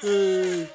Hey.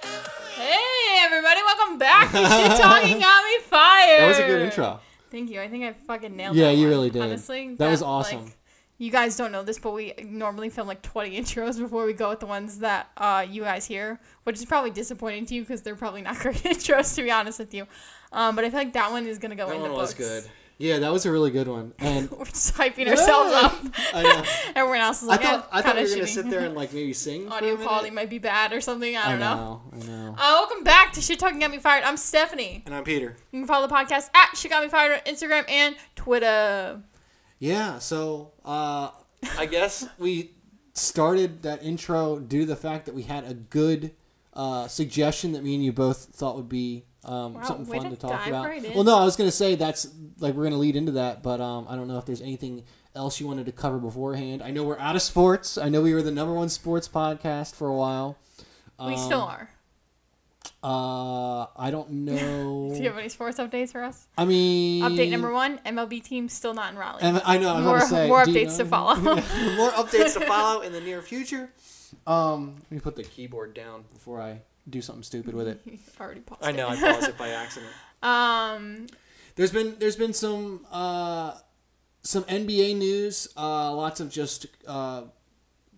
Hey everybody, welcome back to Shit Talking Got Me Fired. That was a good intro. Thank you. I think I fucking nailed it. Yeah, that you one, really did. Honestly, That was awesome. like, you guys don't know this, but we normally film like 20 intros before we go with the ones that uh, you guys hear, which is probably disappointing to you because they're probably not great intros, to be honest with you. Um, but I feel like that one is gonna go That in one the was books. good. Yeah, that was a really good one. And We're just hyping ourselves up. I know. Everyone else is I like, thought I thought we kinda gonna sit there and like maybe sing. for a Audio minute. quality might be bad or something. I I don't know. know. I know. Uh, welcome back to Shit Talking Got Me Fired. I'm Stephanie. And I'm Peter. You can follow the podcast at Shit Got Me Fired on Instagram and Twitter. Yeah. So uh, I guess we started that intro due to the fact that we had a good uh, suggestion that me and you both thought would be um, Wow, something fun to to talk about. right. Well, no, I was gonna say that's like we're gonna lead into that, but um, I don't know if there's anything else you wanted to cover beforehand. I know we're out of sports. I know we were the number one sports podcast for a while. we Um, still are. Uh, I don't know. Do you have any sports updates for us? I mean, Update number one: MLB team still not in Raleigh. And I know. More to say, more do you updates to know? follow. more updates to follow in the near future. Um, let me put the keyboard down before I do something stupid with it. Already paused. I know I it. paused it by accident. Um, There's been there's been some uh, some NBA news. Uh, lots of just uh,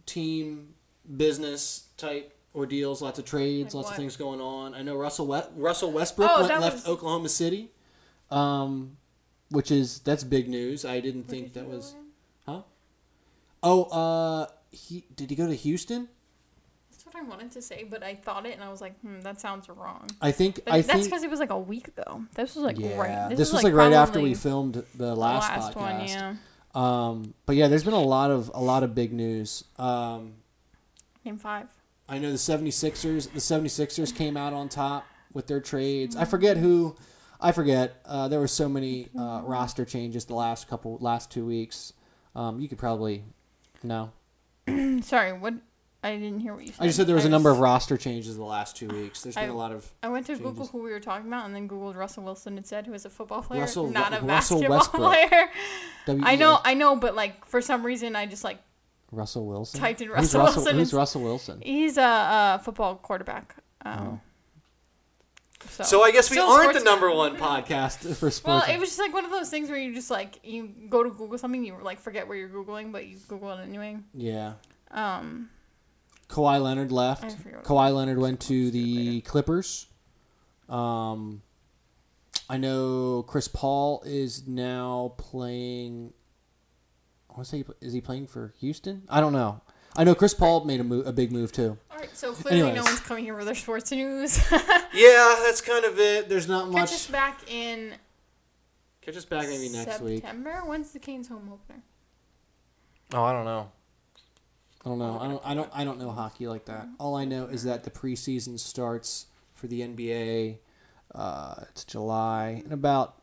team business type ordeals. Lots of trades. Like lots what? of things going on. I know Russell West, Russell Westbrook Oh, went, left was- Oklahoma City, um, which is that's big news. I didn't where think did that he go was. again? Oh, uh, he did he go to Houston? What I wanted to say, but I thought it, and I was like, hmm, that sounds wrong. I think But I that's because it was like a week ago. This was like yeah. right. This, is, was like, right after we filmed the the last, last podcast. one. Yeah. Um, but yeah, there's been a lot of a lot of big news. Um, Name five. I know the 76ers, the 76ers came out on top with their trades. I forget who I forget. Uh, there were so many uh, roster changes the last couple last 2 weeks. Um, you could probably no. Sorry, what? I didn't hear what you said. I just said there was a I number of roster changes the last 2 weeks. There's been I- a lot of I went to Google who we were talking about, and then Googled Russell Wilson instead, who is a football player, Russell- not a Russell basketball Westbrook. player. W- I know, I know, but like for some reason, I just like Russell Wilson. Typed in Who's Russell Russell, Wilson Who's Russell Wilson? he's a, a football quarterback. Oh. Um, so. So I guess we Still aren't the number one podcast for sports. Well, it was just like one of those things where you just like you go to Google something, you like forget where you're googling, but you Google it anyway. yeah. Um, Kawhi Leonard left. I Kawhi Leonard went to the. Clippers. Um, I know Chris Paul is now playing. I want to say, is he playing for Houston? I don't know. I know Chris Paul made a move, a big move too. all right, so clearly no one's coming here for their sports news. Yeah, that's kind of it. There's not much. Catch us back in Catch us back maybe next week. September. When's the Canes home opener? Oh, I don't know. I don't know. I don't. I don't. I don't know hockey like that. All I know is that the preseason starts for the NBA. Uh, it's July in about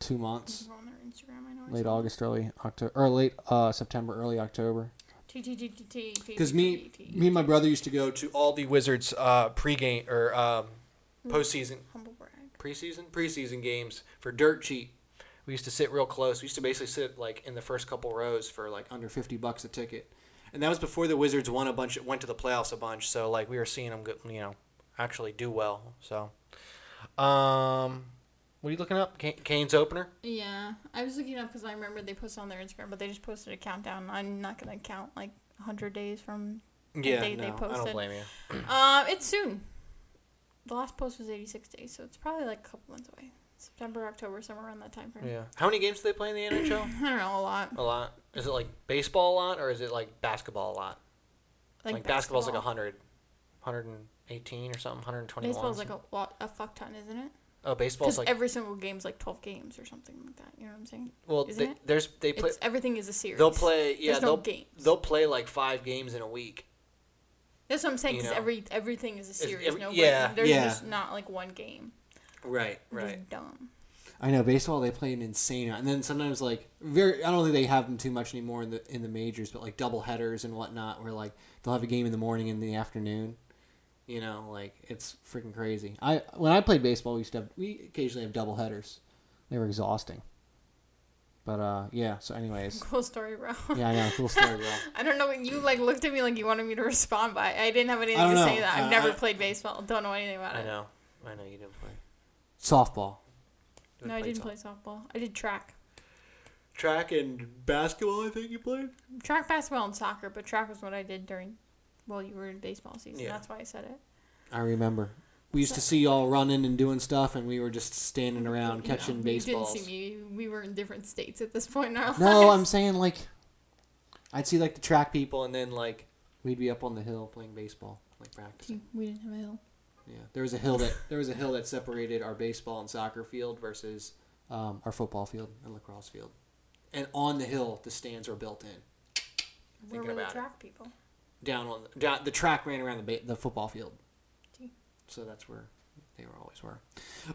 two months. We're on their Instagram. I know. I Late. August, early October, or late uh, September, early October. Because me, me and my brother used to go to all the Wizards uh, pregame or um, postseason, Humble brag. preseason, preseason games for dirt cheap. We used to sit real close. We used to basically sit like in the first couple rows for like under fifty bucks a ticket, and that was before the Wizards won a bunch, went to the playoffs a bunch. So like we were seeing them, you know, actually do well. So, um, what are you looking up? Ca- Canes opener. Yeah, I was looking up because I remember they posted on their Instagram, but they just posted a countdown. I'm not gonna count like 100 days from. Yeah, they- no, they I posted. don't blame you. Uh, it's soon. The last post was 86 days, so it's probably like a couple months away. September, October, somewhere around that time frame. Yeah. How many games do they play in the NHL? I don't know a lot. A lot. Is it like baseball a lot or is it like basketball a lot? Like, Like, basketball's like basketball. 100, 118 or something, 121. Baseball's like a lot, a fuck ton, isn't it? oh, baseball's Because like every single game's like 12 games or something like that. You know what I'm saying? well, isn't they, it? there's they play It's everything is a series. they'll play yeah There's no they'll games. they'll play like five games in a week. That's what I'm saying. you Because know. every everything is a series. every- no, yeah, there's yeah. just not like one game. Right, right. is dumb. I know baseball they play an insane, and then sometimes like very. I don't think they have them too much anymore in the in the majors, but like double headers and whatnot, where like they'll have a game in the morning and in the afternoon. You know, like it's freaking crazy. I when I played baseball, we used to have we occasionally have double headers. They were exhausting. But uh, yeah. So, anyways, Cool story, bro. yeah, I know. Cool story, bro. I don't know. What you like looked at me like you wanted me to respond, but I didn't have anything to don't say that. I've Uh, never I- played baseball. Don't know anything about I it. I know. I know you didn't play. Softball. No, I didn't some- play softball. I did track, Track and basketball, I think you played. track, basketball, and soccer. But track was what I did during, well, you were in baseball season. Yeah. That's why I said it. I remember. We used to see y'all running and doing stuff, and we were just standing around You know, catching You baseballs. didn't see me. We were in different states at this point in our No, lives. I'm saying like, I'd see like the track people, People and then like we'd be up on the hill playing baseball, like practicing. We didn't have a hill. Yeah, there was a hill that there was a hill that separated our baseball and soccer field versus um, our football field and lacrosse field. And on the hill, the stands were built in. Where Thinking were the about it. track people? Down on the, down, the track ran around the ba- the football field, Gee. so that's where they were always were.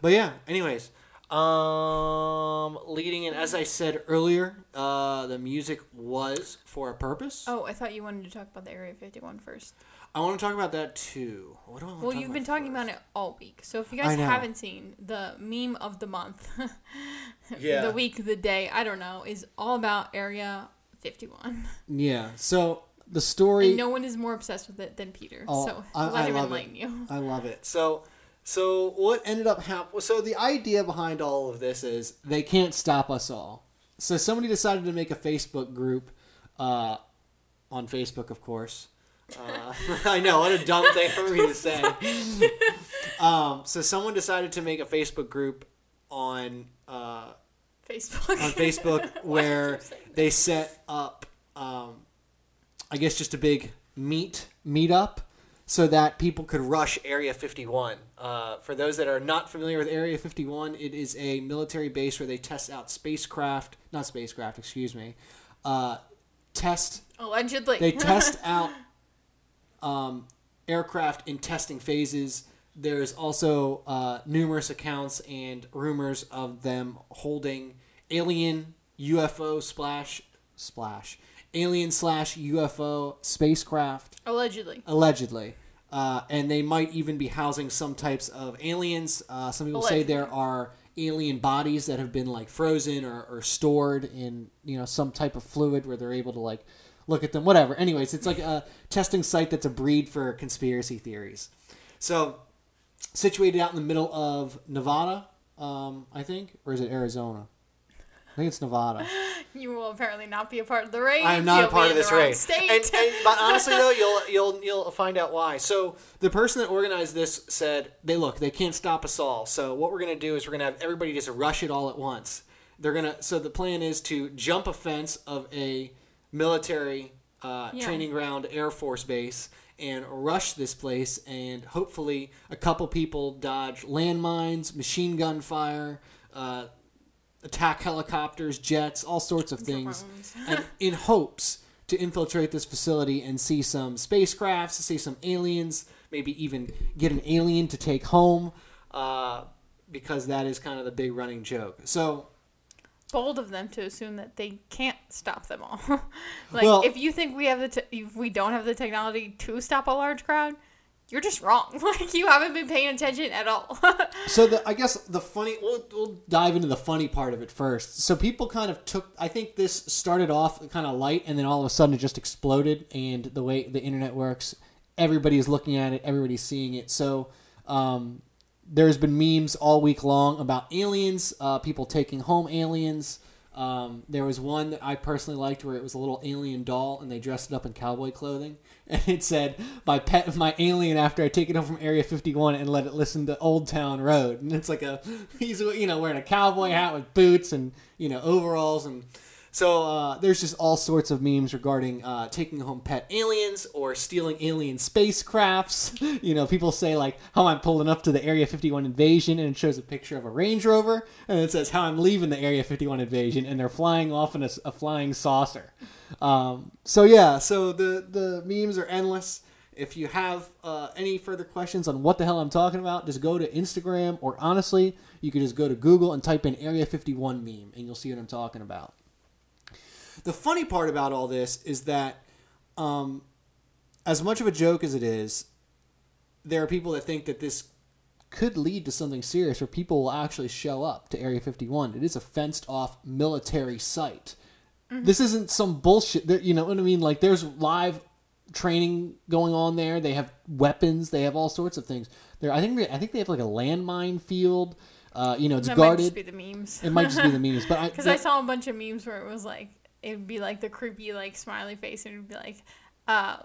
But yeah, anyways, um, leading in, as I said earlier, uh, the music was for a purpose. Oh, I thought you wanted to talk about the Area 51 first. I want to talk about that too. What do I want to Well, talk you've been about talking first? about it all week. So if you guys haven't seen the meme of the month, Yeah. the week, the day, I don't know, is all about Area 51. Yeah. So the story, And no one is more obsessed with it than Peter. Oh, so I- let I him love enlighten you. I love it. So, so what ended up happening? So the idea behind all of this is They can't stop us all. So somebody decided to make a Facebook group, uh, on Facebook, of course. Uh, I know what a dumb thing for me to say. um, so someone decided to make a Facebook group on uh, Facebook. on Facebook where you say that? they set up, um, I guess, just a big meet meetup so that people could Rush Area 51. Uh, for those that are not familiar with Area 51, it is a military base where they test out spacecraft, not spacecraft, excuse me, uh, test Allegedly. they test out um, aircraft in testing phases. There's also uh, numerous accounts and rumors of them holding alien UFO splash splash alien slash UFO spacecraft Allegedly. allegedly. Uh, and they might even be housing some types of aliens. Uh, some people say there are alien bodies that have been like frozen or, or stored in you know some type of fluid where they're able to like look at them. Whatever. Anyways, it's like a testing site that's a breed for conspiracy theories. So situated out in the middle of Nevada, um, I think, or is it Arizona? I think it's Nevada. You will apparently not be a part of the race. I am not You'll a part of this race. And, and but honestly though, you'll you'll you'll find out why. So the person that organized this said, "They look, they can't stop us all. So what we're gonna do is we're gonna have everybody just rush it all at once. They're gonna. So the plan is to jump a fence of a military uh, Yeah. training ground, Air Force base." And rush this place, and hopefully a couple people dodge landmines, machine gun fire, uh, attack helicopters, jets, all sorts of things and in hopes to infiltrate this facility and see some spacecrafts, see some aliens, maybe even get an alien to take home, uh, because that is kind of the big running joke. So, bold of them to assume that they can't stop them all. like Well- if you think we have the te- if we don't have the technology to stop a large crowd, you're just wrong. Like you haven't been paying attention at all. so the I guess the funny we'll, we'll dive into the funny part of it first. So people kind of took. I think this started off kind of light, and then all of a sudden it just exploded. And the way the internet works, everybody is looking at it, everybody's seeing it. So. Um, there's been memes all week long about aliens, uh, people taking home aliens. Um, there was one that I personally liked where it was a little alien doll and they dressed it up in cowboy clothing, and it said, "My pet, my alien." After I take it home from Area 51 and let it listen to Old Town Road, and it's like a he's you know wearing a cowboy hat with boots and you know overalls and. So uh, there's just all sorts of memes regarding uh, taking home pet aliens or stealing alien spacecrafts. You know, people say like how I'm pulling up to the Area 51 invasion, and it shows a picture of a Range Rover, and it says how I'm leaving the Area 51 invasion, and they're flying off in a flying saucer. Um, so yeah, so the the memes are endless. If you have uh, any further questions on what the hell I'm talking about, just go to Instagram, or honestly, you could just go to Google and type in Area 51 meme, and you'll see what I'm talking about. The funny part about all this is that, um, as much of a joke as it is, there are people that think that this could lead to something serious where people will actually show up to Area 51. It is a fenced off military site. This isn't some bullshit. There, you know what I mean? Like there's live training going on there. They have weapons. They have all sorts of things. There, I think. They, I think they have like a landmine field. Uh, you know, it's that might guarded. just be the memes. it might just be the memes, but I, Because I saw a bunch of memes where it was like it would be like the creepy like smiley face and it would be like uh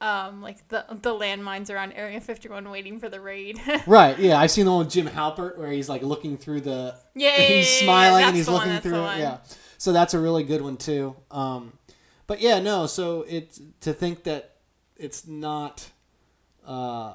um like the the landmines around Area 51 waiting for the raid. right. Yeah, I've seen the one with Jim Halpert where he's like looking through the yeah, he's yeah, smiling that's and he's the one, looking through it. Yeah. So that's a really good one too. Um, but yeah, no. So it's to think that it's not. Uh,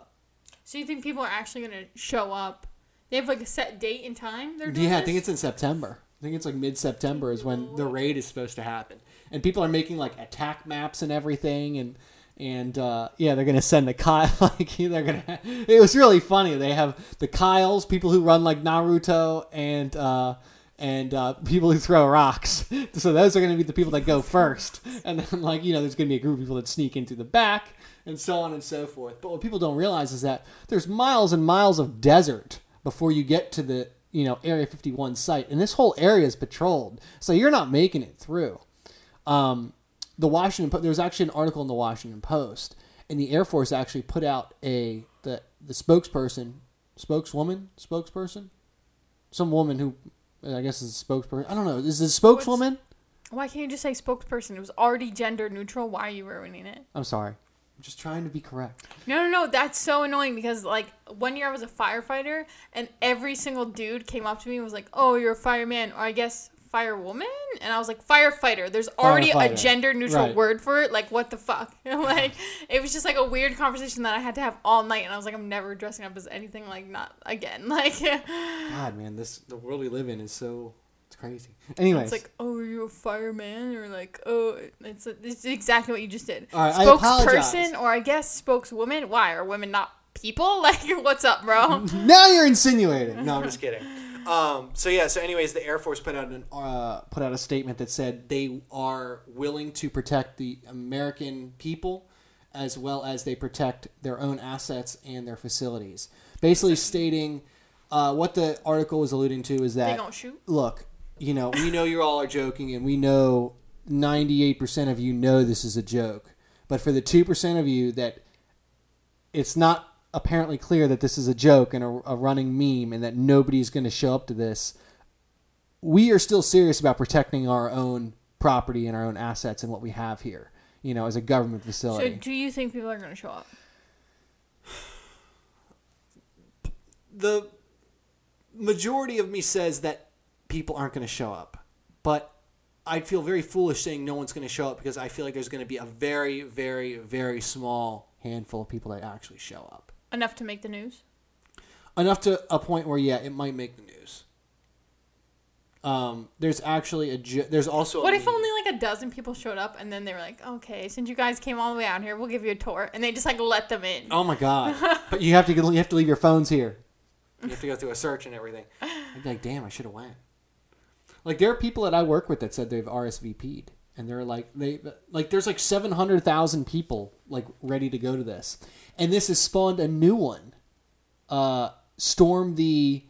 So you think people are actually gonna show up? They have like a set date and time. They're doing yeah, I this? think it's in September. I think it's like mid September is when the raid is supposed to happen, and people are making like attack maps and everything, and and uh, yeah, they're gonna send the Kyle. Like they're gonna. It was really funny. They have the Kyles, people who run like Naruto, and uh, and uh, people who throw rocks. So those are gonna be the people that go first, and then like you know, there's gonna be a group of people that sneak into the back, and so on and so forth. But what people don't realize is that there's miles and miles of desert before you get to the you know Area 51 site, and this whole area is patrolled, so you're not making it through. Um, the Washington Po- there was actually an article in the Washington Post, and the Air Force actually put out a the the spokesperson, spokeswoman, spokesperson, some woman who I guess is a spokesperson. I don't know. Is it a spokeswoman? Why can't you just say spokesperson? It was already gender neutral. Why are you ruining it? I'm sorry. Just trying to be correct. No, no, no. That's so annoying because like one year I was a firefighter and every single dude came up to me and was like, "Oh, you're a fireman," or I guess firewoman, and I was like, "Firefighter." There's already a gender neutral Right. word for it. Like, what the fuck? like, it was just like a weird conversation that I had to have all night, and I was like, I'm never dressing up as anything like not again. Like, God, man, this the world we live in is so crazy. Anyways, it's like, "Oh, you're you a fireman?" or like, "Oh, it's it's exactly what you just did." All right, I apologize. Spokesperson or I guess spokeswoman. Why are women not people? Like, what's up, bro? now you're insinuating. No, I'm just kidding. Um, so yeah. So anyways, the Air Force put out an uh, put out a statement that said they are willing to protect the American people as well as they protect their own assets and their facilities. Basically, stating uh, what the article was alluding to is that they that gonna shoot. look, you know, we know you all are joking, and we know 98% of you know this is a joke. But for the 2% of you that it's not apparently clear that this is a joke and a, a running meme and that nobody's going to show up to this, we are still serious about protecting our own property and our own assets and what we have here, you know, as a government facility. So, do you think people are gonna show up? the majority of me says that people aren't going to show up, but I'd feel very foolish saying no one's going to show up because I feel like there's going to be a very, very, very small handful of people that actually show up. Enough to make the news. enough to a point where yeah, it might make the news. Um, there's actually a there's also a What if only like a dozen people showed up and then they were like, "Okay, since you guys came all the way out here, we'll give you a tour," and they just like let them in. Oh my god! but you have to you have to leave your phones here. you have to go through a search and everything. I'd be like, damn, I should have went. Like there are people that I work with that said they've RSVP'd, and they're like they like there's like seven hundred thousand people like ready to go to this, and this has spawned a new one. Uh, storm the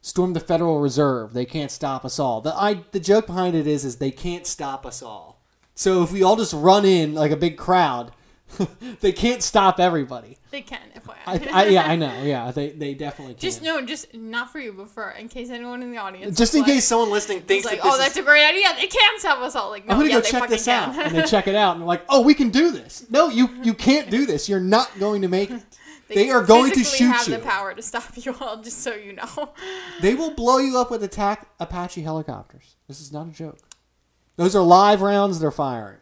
storm the Federal Reserve. They can't stop us all. The I the joke behind it is is they can't stop us all. So if we all just run in like a big crowd, they can't stop everybody. They can, FYI. I, I yeah I know yeah they they definitely can. just no, just not for you, but for in case anyone in the audience. just in like- case Someone listening thinks like, that "Oh, that's is, a great idea. They can stop us all." Like, no, I'm gonna yeah, go check this can. out, and they check it out, and they're like, "Oh, we can do this." No, you you can't do this. You're not going to make it. They are going to shoot have you. the power to stop you all, just so you know. They will blow you up with attack Apache helicopters. This is not a joke. Those are live rounds they're firing.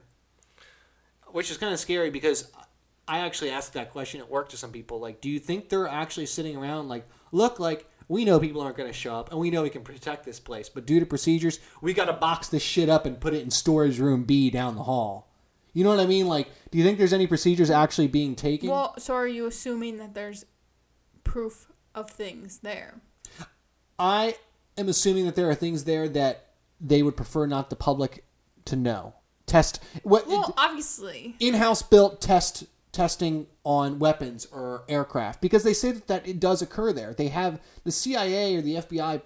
Which is kind of scary because I actually asked that question at work to some people. Like, Do you think they're actually sitting around like, look, like we know people aren't going to show up, and we know we can protect this place, but due to procedures, we got to box this shit up and put it in storage room B down the hall. You know what I mean? Like, do you think there's any procedures actually being taken? well, so are you assuming that there's proof of things there? I am assuming that there are things there that they would prefer not the public to know. Test what Well, obviously. in-house built test testing on weapons or aircraft because they say that, that it does occur there. They have the CIA or the FBI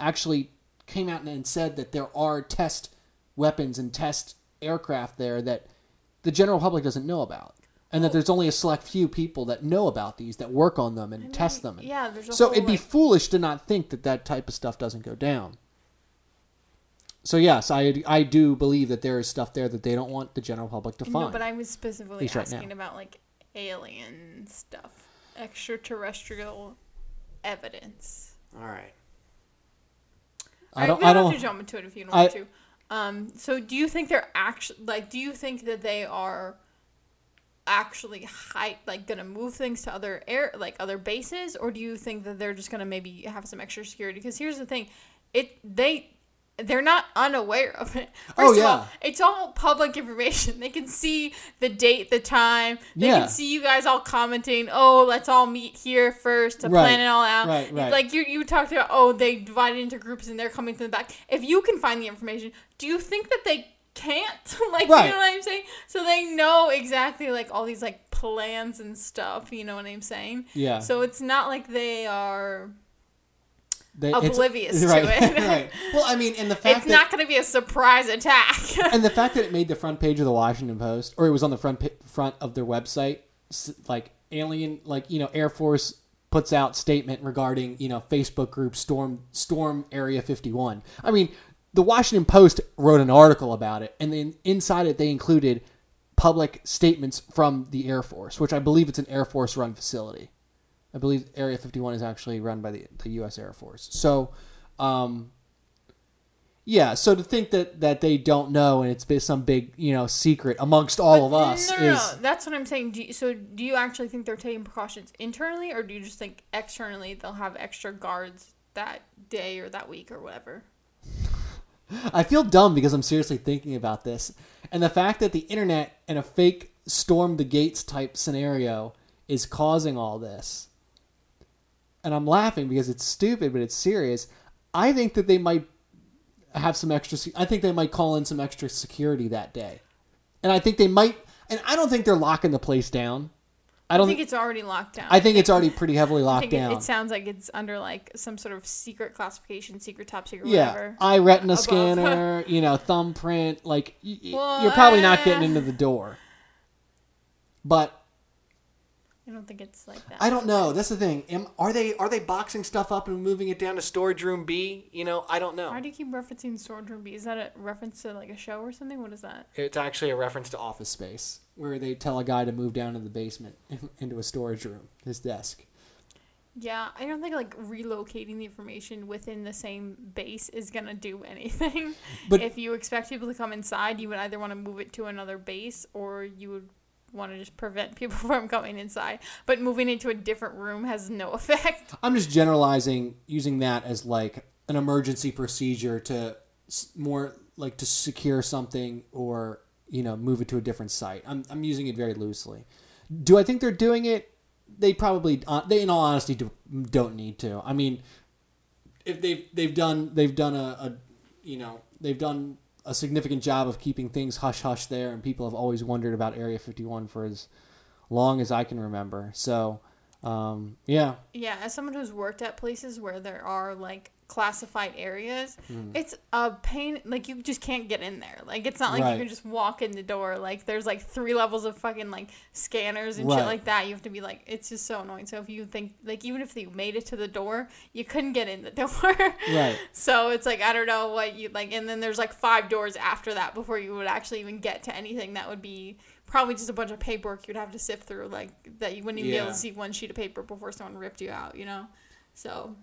actually came out and said that there are test weapons and test aircraft there that the general public doesn't know about. And that there's only a select few people that know about these that work on them and, test them. Yeah, there's a so whole, it'd be like- foolish to not think that that type of stuff doesn't go down. So yes, I I do believe that there is stuff there that they don't want the general public to find. No, but I was specifically least right asking about like alien stuff, extraterrestrial evidence. All right. I don't. we I don't don't. have to jump into it if you don't I- want to. Um, so do you think they're actually like? Do you think that they are actually high, like gonna move things to other air, like other bases, or do you think that they're just gonna maybe have some extra security? Because here's the thing, it they. They're not unaware of it. Oh, first Oh, of all, yeah. it's all public information. They can see the date, the time. They Yeah. can see you guys all commenting, "Oh, let's all meet here first to Right. plan it all out." Right, right. Like you, you talked about, oh, they divided into groups and they're coming from the back. If you can find the information, do you think that they can't? like, Right. you know what I'm saying? So they know exactly like all these like plans and stuff. You know what I'm saying? Yeah. So it's not like they are. They- it's- oblivious to right, it. right. Well, I mean, and the fact It's that not going to be a surprise attack. and the fact that it made the front page of the Washington Post, or it was on the front front of their website, like alien, like you know, Air Force puts out statement regarding you know Facebook group storm storm Area 51. I mean, the Washington Post wrote an article about it, and then inside it they included public statements from the Air Force, which I believe it's an Air Force run facility. I believe Area 51 is actually run by the, the U.S. Air Force. So, um, yeah. So to think that that they don't know and it's some big you know secret amongst all of us No, no, is no. That's what I'm saying. Do you, so do you actually think they're taking precautions internally, or do you just think externally they'll have extra guards that day or that week or whatever? I feel dumb because I'm seriously thinking about this. And the fact that the internet and a fake storm the gates type scenario is causing all this. And I'm laughing because it's stupid, but it's serious. I think that they might have some extra I think they might call in some extra security that day. And I think they might and I don't think they're locking the place down. I I don't think think it's already locked down. I think it's already pretty heavily I locked think it, down. it sounds like it's under like some sort of secret classification, secret top secret, yeah, whatever. eye retina above. scanner, you know, thumbprint. Like y- y- you're probably not getting into the door. But I don't think it's like that. I don't know. That's the thing. Am, are they are they boxing stuff up and moving it down to storage room B? You know, I don't know. Why do you keep referencing storage Room B? Is that a reference to like a show or something? What is that? It's actually a reference to office. space where they tell a guy to move down to the basement into a storage room, his desk. Yeah, I don't think like relocating the information within the same base is gonna do anything. But- if you expect people to come inside, you would either want to move it to another base or you would want to just prevent people from coming inside. But moving into a different room has no effect. I'm just generalizing using that as like an emergency procedure to more like to secure something or you know move it to a different site. I'm I'm using it very loosely. Do I think they're doing it? They probably uh, they in all honesty do, don't need to. I mean, if they've they've done they've done a, a you know they've done a significant job of keeping things hush hush there, and people have always wondered about Area 51 for as long as I can remember. So, um, yeah, Yeah, as someone who's worked at places where there are like classified areas, Hmm. it's a pain. Like you just can't get in there. Like it's not like Right. you can just walk in the door. Like there's like three levels of fucking like scanners and shit like that. You have to be like, it's just so annoying. So if you think like even if you made it to the door, you couldn't get in the door. right. So it's like I don't know what you like, and then there's like five doors after that before you would actually even get to anything that would be probably just a bunch of paperwork you'd have to sift through, like that you wouldn't even be able to see one sheet of paper before someone ripped you out, you know. So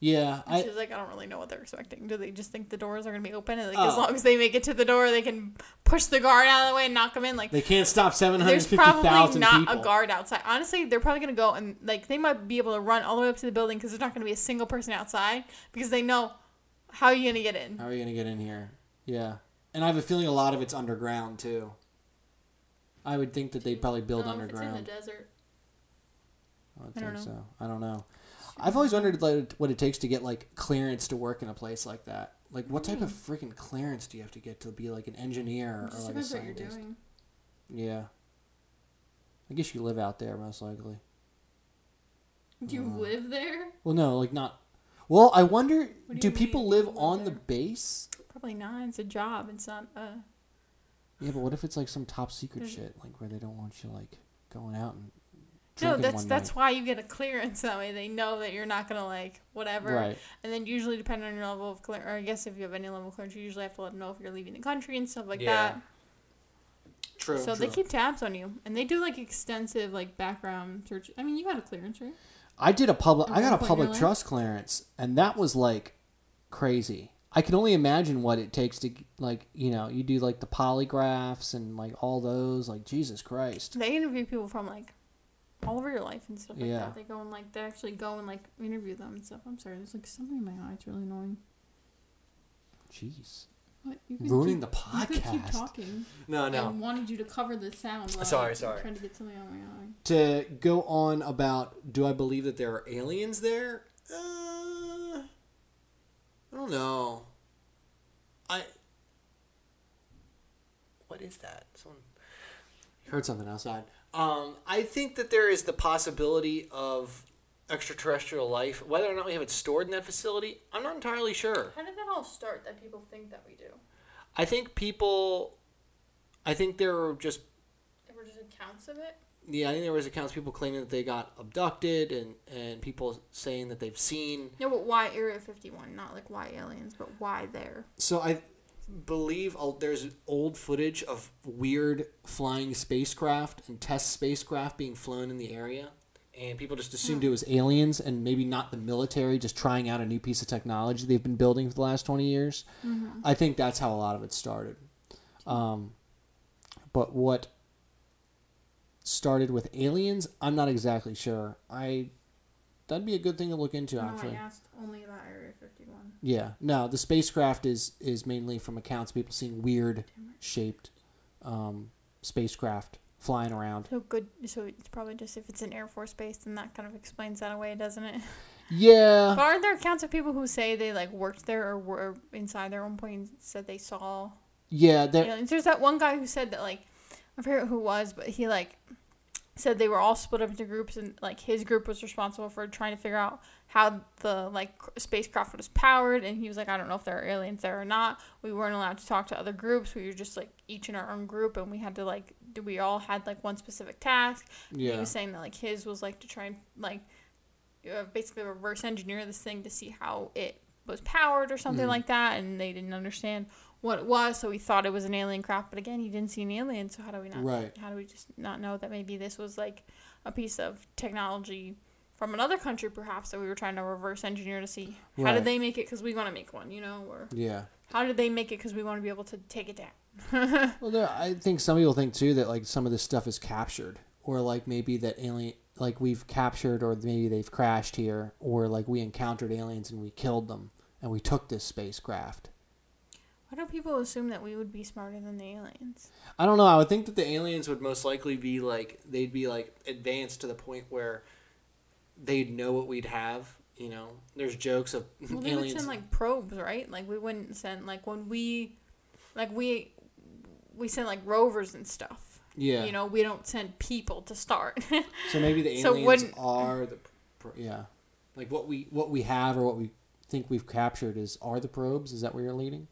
Yeah, I, just like I don't really know what they're expecting. Do they just think the doors are gonna be open, and like Oh. as long as they make it to the door, they can push the guard out of the way and knock them in? Like they can't stop seven hundred there's probably not people. a guard outside. Honestly, they're probably gonna go and like they might be able to run all the way up to the building because there's not gonna be a single person outside because they know how are you gonna get in. How are you gonna get in here? Yeah, and I have a feeling a lot of it's underground too. I would think that they'd probably build I don't know if underground. It's in the desert. I, I don't think know. so. I don't know. I've always wondered like, what it takes to get like clearance to work in a place like that. Like, what type of hmm. freaking clearance do you have to get to be like an engineer or like a depends what you're scientist? doing. Yeah. I guess you live out there most likely. Do you uh-huh. live there? Well, no, like not. Well, I wonder. Do Do people live live on the base? Probably not. It's a job. It's not a. Yeah, but what if it's like some top secret There's- shit, like where they don't want you like going out and No, that's one that's night? why you get a clearance that way. They know that you're not gonna like whatever. right. And then usually, depending on your level of clearance, or I guess if you have any level of clearance, you usually have to let them know if you're leaving the country and stuff like Yeah, that. True. so they keep tabs on you, and they do like extensive like background search. I mean, you got a clearance, right? I did a public. I got a one point in your public trust clearance, and that was like crazy. I can only imagine what it takes to like you know you do like the polygraphs and like all those like Jesus Christ. They interview people from like all over your life and stuff like Yeah. that. They go and like they actually go and like interview them and stuff. I'm sorry, there's like something in my eye. It's really annoying. Jeez, What? You could ruining keep, the You could keep podcast. talking. No, I wanted you to cover the sound. While Sorry, I'm sorry. Trying to get something on my eye. To Go on about do I believe that there are aliens there? Uh, I don't know. I. What is that? Someone. heard something outside. Um, I think that there is the possibility of extraterrestrial life. Whether or not we have it stored in that facility, I'm not entirely sure. How did that all start? That people think that we do. I think people. I think there are just. There were just accounts of it. Yeah, I think there was accounts of people claiming that they got abducted, and and people saying that they've seen. No, but why Area 51? Not like why aliens, but why there? So I believe there's old footage of weird flying spacecraft and test spacecraft being flown in the area, and people just assumed Assumed it was aliens and maybe not the military just trying out a new piece of technology they've been building for the last 20 years. I think that's how a lot of it started. Um, but what started with aliens, I'm not exactly sure. I that'd be a good thing to look into No, actually. I asked only about Area 51. Yeah, no, the spacecraft is is mainly from accounts of people seeing weird shaped um, spacecraft flying around. So good. So it's probably just if it's an Air Force base, then that kind of explains that away, doesn't it? Yeah, But aren't there accounts of people who say they like worked there or were inside there at one point and said they saw yeah, aliens? There's that one guy who said that like I forget who it was, but he like said they were all split up into groups and like his group was responsible for trying to figure out how the like spacecraft was powered and he was like I don't know if there are aliens there or not. We weren't allowed to talk to other groups. We were just like each in our own group and we had to like do we all had like one specific task. He was saying that like his was like to try and like uh, basically reverse engineer this thing to see how it was powered or something Mhm. like that, and they didn't understand what it was, so he thought it was an alien craft. But again, he didn't see an alien, so how do we not? Right. How do we just not know that maybe this was like a piece of technology from another country, perhaps that we were trying to reverse engineer to see how Right. did they make it because we want to make one, you know, or yeah. how did they make it because we want to be able to take it down. Well, there, I think some people think too that like some of this stuff is captured, or like maybe that alien, like we've captured, or maybe they've crashed here, or like we encountered aliens and we killed them, and we took this spacecraft. Why do people assume that we would be smarter than the aliens? I don't know. I would think think that the aliens would most likely be like they'd be like advanced to the point where they'd know what we'd have. You know, there's jokes of Well, they would aliens. send like probes, right? Like we wouldn't send like when we, like we, we send like rovers and stuff. yeah. You know, we don't send people to start. so maybe the So aliens wouldn't- are the, yeah, like what we what we have or what we think we've captured is are the probes. Is that where you're leading?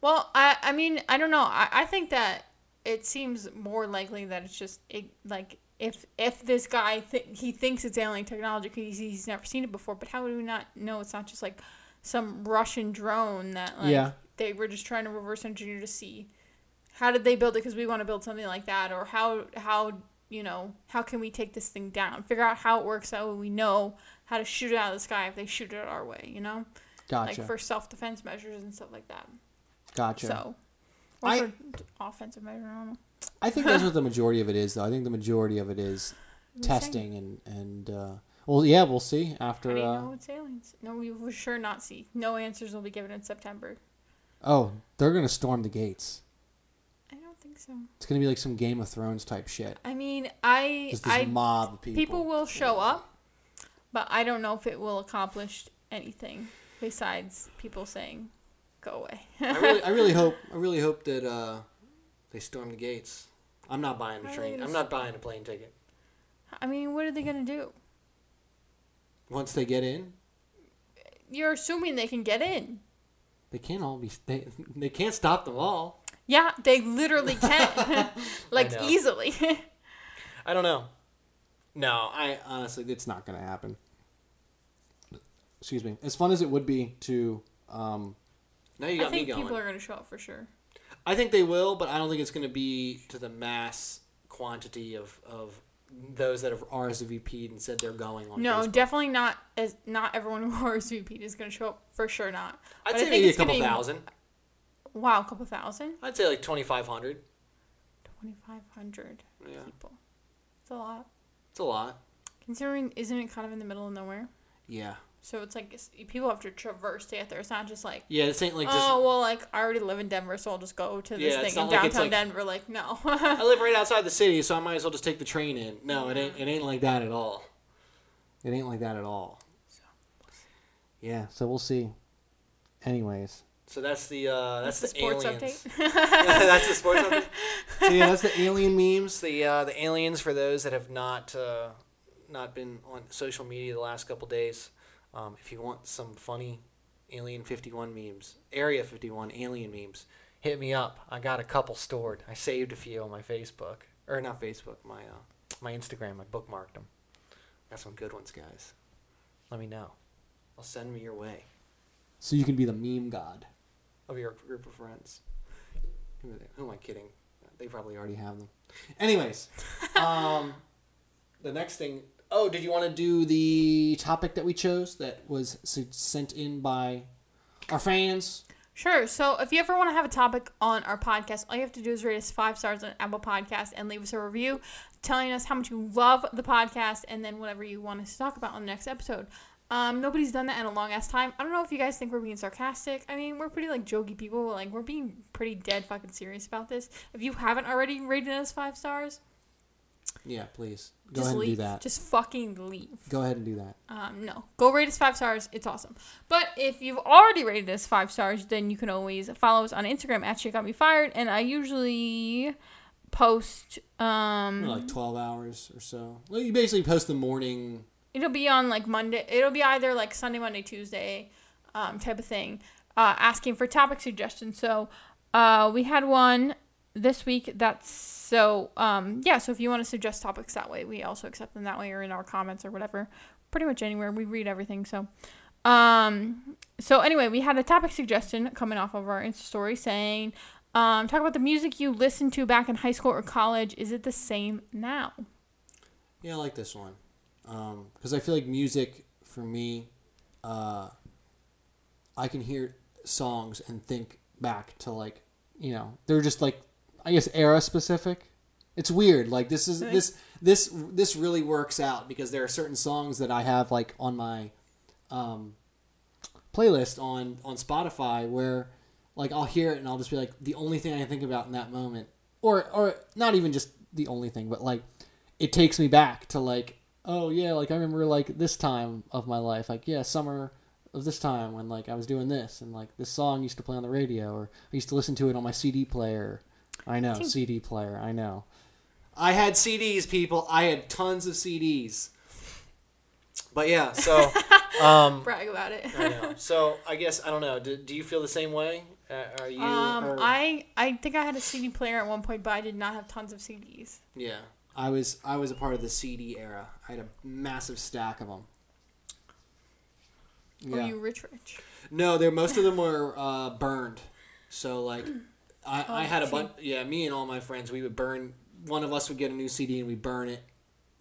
well, I I mean I don't know. I, I think that it seems more likely that it's just it, like if if this guy th- he thinks it's alien technology because he's, he's never seen it before. But how would we not know it's not just like some Russian drone that like Yeah. they were just trying to reverse engineer to see how did they build it because we want to build something like that or how how you know how can we take this thing down figure out how it works that way we know how to shoot it out of the sky if they shoot it our way you know Gotcha. like for self-defense measures and stuff like that gotcha. so or I- offensive measure i don't know I think that's what the majority of it is, though. I think the majority of it is saying? testing and and uh, well, yeah, we'll see after. do you Uh, know it's aliens no we will sure not see no answers will be given in september oh, they're gonna storm the gates. i don't think so It's gonna be like some Game of Thrones type shit. i mean i Just this i mob people. people will show up, but I don't know if it will accomplish anything besides people saying, "Go away." I really, I really hope, I really hope that uh, they storm the gates. I'm not buying a train. I'm not buying a plane ticket. I mean, what are they gonna do? Once they get in, You're assuming they can get in. they can't all be. They, they can't stop them all. Yeah, they literally can, like know. easily. I don't know. No, I honestly, it's not going to happen. Excuse me. As fun as it would be to, um, now you I got me going. I think going. people are gonna show up for sure. I think they will, but I don't think it's going to be to the mass quantity of, of those that have RSVP'd and said they're going on. No, Facebook. definitely not. As not everyone who RSVP'd is gonna show up for sure. Not. I'd But say maybe a gonna couple thousand. Wow, a couple thousand. I'd say like twenty five hundred. Twenty five hundred Yeah, people. It's a lot. it's a lot. Considering, isn't it kind of in the middle of nowhere? Yeah, So it's like it's, people have to traverse to get there. It's not just like, yeah. This ain't like just. oh well, like I already live in Denver, so I'll just go to this Yeah, thing in like downtown like- Denver. Like no. I live right outside the city, so I might as well just take the train in. No, it ain't. It ain't like that at all. it ain't like that at all. So, Yeah, so we'll see. Anyways. So that's the uh, that's, That's the, the sports aliens. update. that's the sports update. So yeah, that's the alien memes. The uh, the aliens for those that have not uh, not been on social media the last couple days. Um, if you want some funny Alien 51 memes, Area 51 alien memes, hit me up. I got a couple stored. I saved a few on my Facebook or not Facebook, my uh, my Instagram. I bookmarked them. Got some good ones, guys. Let me know. I'll send me your way So you can be the meme god. of your group of friends. Who, are they? Who am I kidding? They probably already already have them. Anyways, um, the next thing. Oh, did you want to do the topic that we chose that was sent in by our fans? Sure. So if you ever want to have a topic on our podcast, all you have to do is rate us five stars on Apple Podcast and leave us a review telling us how much you love the podcast and then whatever you want us to talk about on the next episode. Um, nobody's done that in a long ass time. I don't know if you guys think we're being sarcastic. I mean, we're pretty like jokey people. but, Like we're being pretty dead fucking serious about this. If you haven't already rated us five stars, Yeah, please go just ahead and leave. do that. Just fucking leave. Go ahead and do that. Um, no, go rate us five stars. It's awesome. But if you've already rated us five stars, then you can always follow us on Instagram at shit got me fired. And I usually post. Um, like twelve hours or so. Well, you basically post the morning. it'll be on like Monday. It'll be either like Sunday, Monday, Tuesday, um, type of thing. Uh, asking for topic suggestions. So, uh, we had one this week. That's so. Um, yeah. So if you want to suggest topics that way, we also accept them that way, or in our comments or whatever. Pretty much anywhere we read everything. So, um, so anyway, we had a topic suggestion coming off of our Insta story saying, um, talk about the music you listened to back in high school or college. Is it the same now? Yeah, I like this one because I feel like music for me, uh, I can hear songs and think back to like you know they're just like I guess era specific. It's weird. Like this is this this this really works out because there are certain songs that I have like on my um, playlist on on Spotify where like I'll hear it and I'll just be like the only thing I can think about in that moment or or not even just the only thing but like it takes me back to like oh yeah like I remember like this time of my life like yeah summer of this time when like I was doing this and like this song used to play on the radio or I used to listen to it on my CD player I know CD player I know I had CDs, people. I had tons of CDs. But yeah, so um, Brag about it. I know. So I guess I don't know. Do, do you feel the same way? Uh, are you? Um, or- I I think I had a CD player at one point, but I did not have tons of CDs. yeah. I was I was a part of the CD era I had a massive stack of them Were you rich, rich? No, there most of them were uh, burned. So like, I, Oh, I had a bunch. Yeah, me and all my friends, we would burn. One of us would get a new CD and we burn it.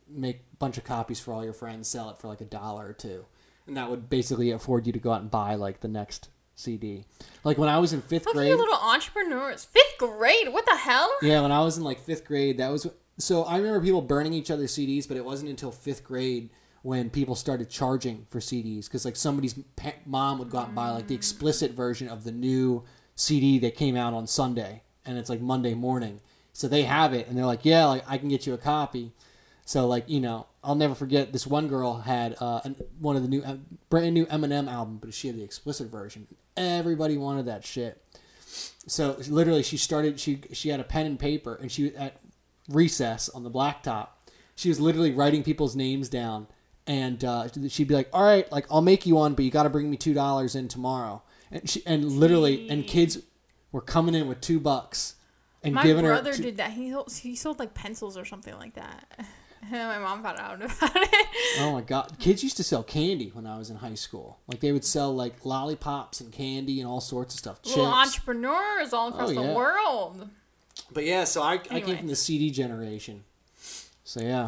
make a bunch of copies for all your friends, sell it for like a dollar or two, and that would basically afford you to go out and buy like the next CD. Like when I was in fifth Look at grade, you little entrepreneurs. Fifth grade. What the hell? yeah, when I was in like fifth grade, that was so. I remember people burning each other's CDs, but it wasn't until fifth grade when people started charging for CDs because like somebody's mom would go out and buy like the mm. explicit version of the new CD that came out on Sunday, and it's like Monday morning. So they have it, and they're like, "Yeah, like I can get you a copy." So like you know, I'll never forget this one girl had uh, an, one of the new brand new Eminem album, but she had the explicit version. Everybody wanted that shit. So literally, she started. She she had a pen and paper, and she at recess on the blacktop. she was literally writing people's names down, and uh, she'd be like, "All right, like I'll make you one, but you got to bring me two dollars in tomorrow." And she and literally and kids were coming in with two bucks and My giving brother her. two- did that. He sold, he sold like pencils or something like that. And my mom found out about it. Oh my god, kids used to sell candy when I was in high school. Like they would sell like lollipops and candy and all sorts of stuff. Little Chips. entrepreneurs all across Oh, the world. But yeah, so I, I came from the CD generation. So yeah,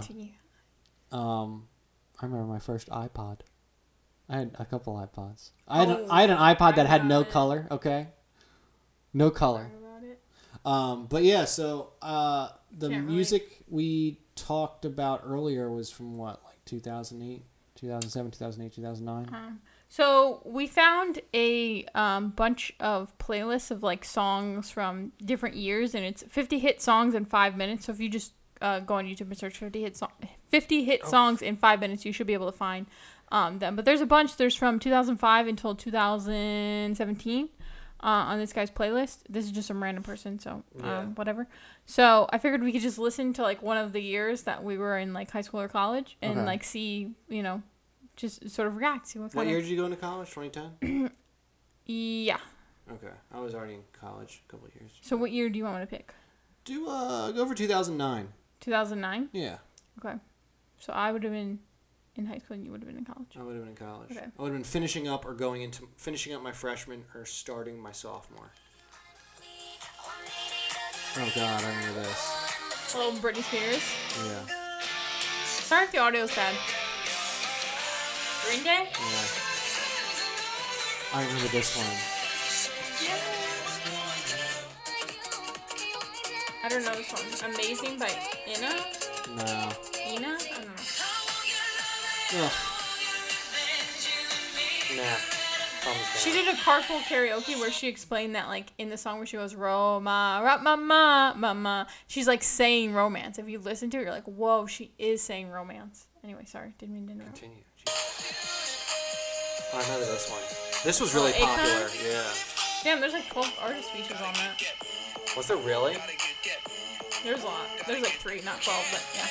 um, I remember my first iPod. I had a couple iPods. I had, Oh, an, I had an iPod that had no it. color. Okay, no color. Um, but yeah, so uh, the Can't really- music we talked about earlier was from what, like 2008, 2007, 2008, 2009. So we found a um, bunch of playlists of like songs from different years, and it's 50 hit songs in five minutes. So if you just uh, go on YouTube and search 50 hit song, 50 hit songs in five minutes, you should be able to find um, them. But there's a bunch. There's from 2005 until 2017 uh, on this guy's playlist. This is just some random person, so um, Yeah. whatever. So I figured we could just listen to like one of the years that we were in like high school or college, and Okay. like see, you know, just sort of react. See what, What year of did you go into college? 2010. yeah. Okay, I was already in college a couple of years. So what year do you want me to pick? Do uh go for 2009. 2009. Yeah, Okay. So I would have been in high school, and you would have been in college. I would have been in college. Okay. I would have been finishing up or going into finishing up my freshman or starting my sophomore. Oh God, I remember this. Little Britney Spears. Yeah, Sorry if the audio's bad. Green Day. yeah. I remember this one. I don't know this one. Amazing by Inna. No. Inna. I don't know. Ugh. Nah. She did a carpool karaoke where she explained that like in the song where she goes Roma, ra mama, mama. She's like saying romance. If you listen to it, you're like, whoa, she is saying romance. Anyway, sorry, didn't mean to interrupt. Continue. I remember this one. This was really Oh, popular. Yeah. Damn, there's like 12 artist features on that. Was there really? There's a lot. There's like three, not 12, but yeah.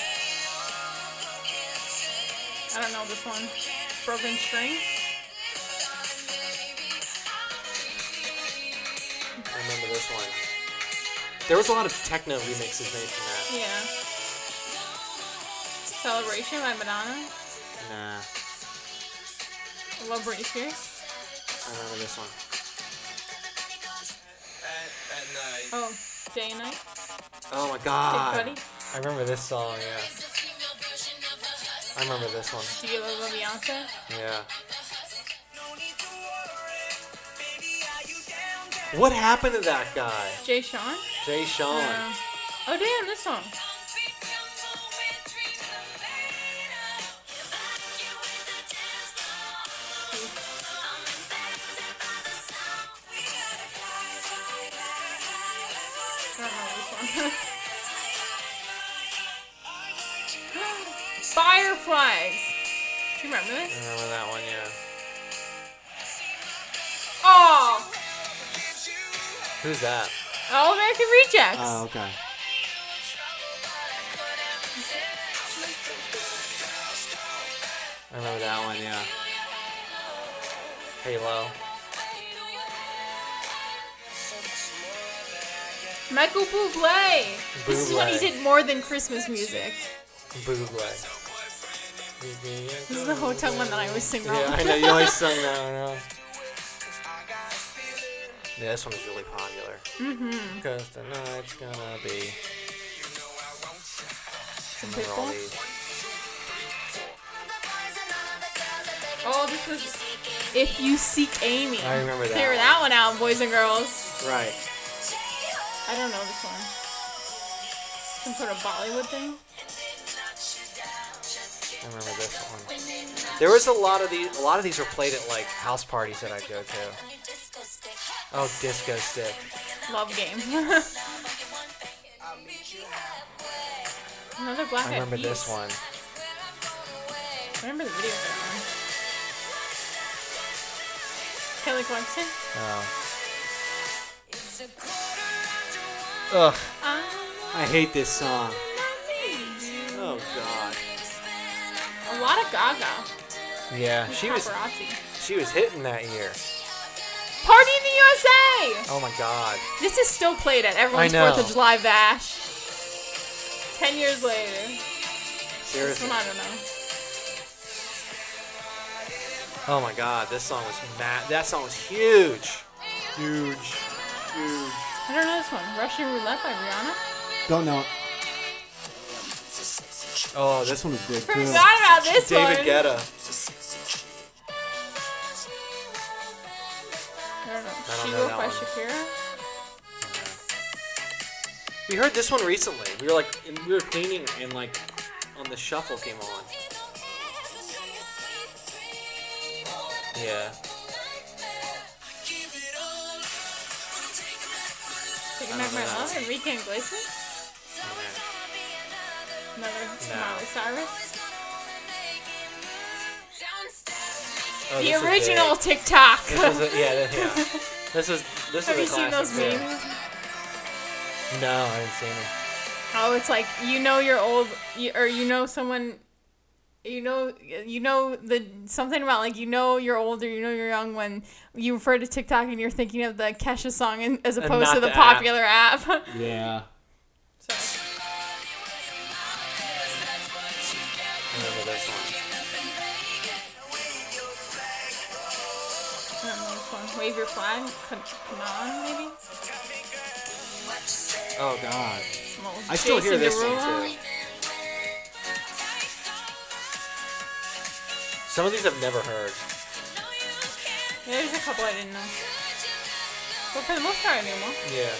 I don't know this one. Broken Strings. I remember this one. There was a lot of techno remixes made from that. Yeah. Celebration by Madonna. Nah. I love Britney Spears. I remember this one. Oh, Day and Night. Oh my Big god. Buddy. I remember this song, yeah. I remember this one. Do you love Beyonce? Yeah. What happened to that guy? Jay Sean? Jay Sean. Yeah. Oh, damn, this song. Who's that? All American Rejects. Oh, okay. I remember that one, yeah. Halo. Michael Bublé. This is when he did more than Christmas music. Bootleg. This is the hotel one that I always sing wrong. Yeah, I know. You always sung that one wrong. Yeah, this one was really popular. Mm-hmm. Because tonight's gonna be. Some Remember all Pitbull. these. Oh, this was If You Seek Amy. I remember that Figure that one out, boys and girls. Right. I don't know this one. Some sort of Bollywood thing. I remember this one. There was a lot of these. A lot of these were played at like house parties that I'd go to. Oh, disco stick. Love game. Another Black I remember this one. I remember the video for that one. Kelly Clarkson. Oh. Ugh. I hate this song. Oh Oh God. A lot of Gaga. Yeah, she was she was hitting that year. Party in the USA. Oh my God. This is still played at everyone's I know. Fourth of July bash. Ten years later. This Seriously. one I don't know. Oh my God, this song was mad. That song was huge. Huge. Huge. I don't know this one. Russian Roulette by Rihanna. Don't know. it. Oh, This this one was big too. Forgot about this David one. Guetta. I don't know. I don't She know that by one. Shakira. We heard this one recently. We were like, in, we were cleaning and like, on the shuffle came on. Yeah. Taking I Back My know that Love. one. Enrique Iglesias. Another Miley Cyrus. Oh, the original. TikTok. This was a, yeah, th- yeah. This is this Have you is a seen those classic, yeah. memes? No, I haven't seen them. Oh, it's like you know you're old, you, or you know someone, you know you know the something about like you know you're older, you know you're young when you refer to TikTok and you're thinking of the Kesha song and, as opposed to the, the app. popular app. Yeah. Wave your flag. Come, on, maybe. Oh God. I still hear this one too. Some of these I've never heard. Yeah, there's a couple I didn't know. But for the most part, I knew them all. Yeah.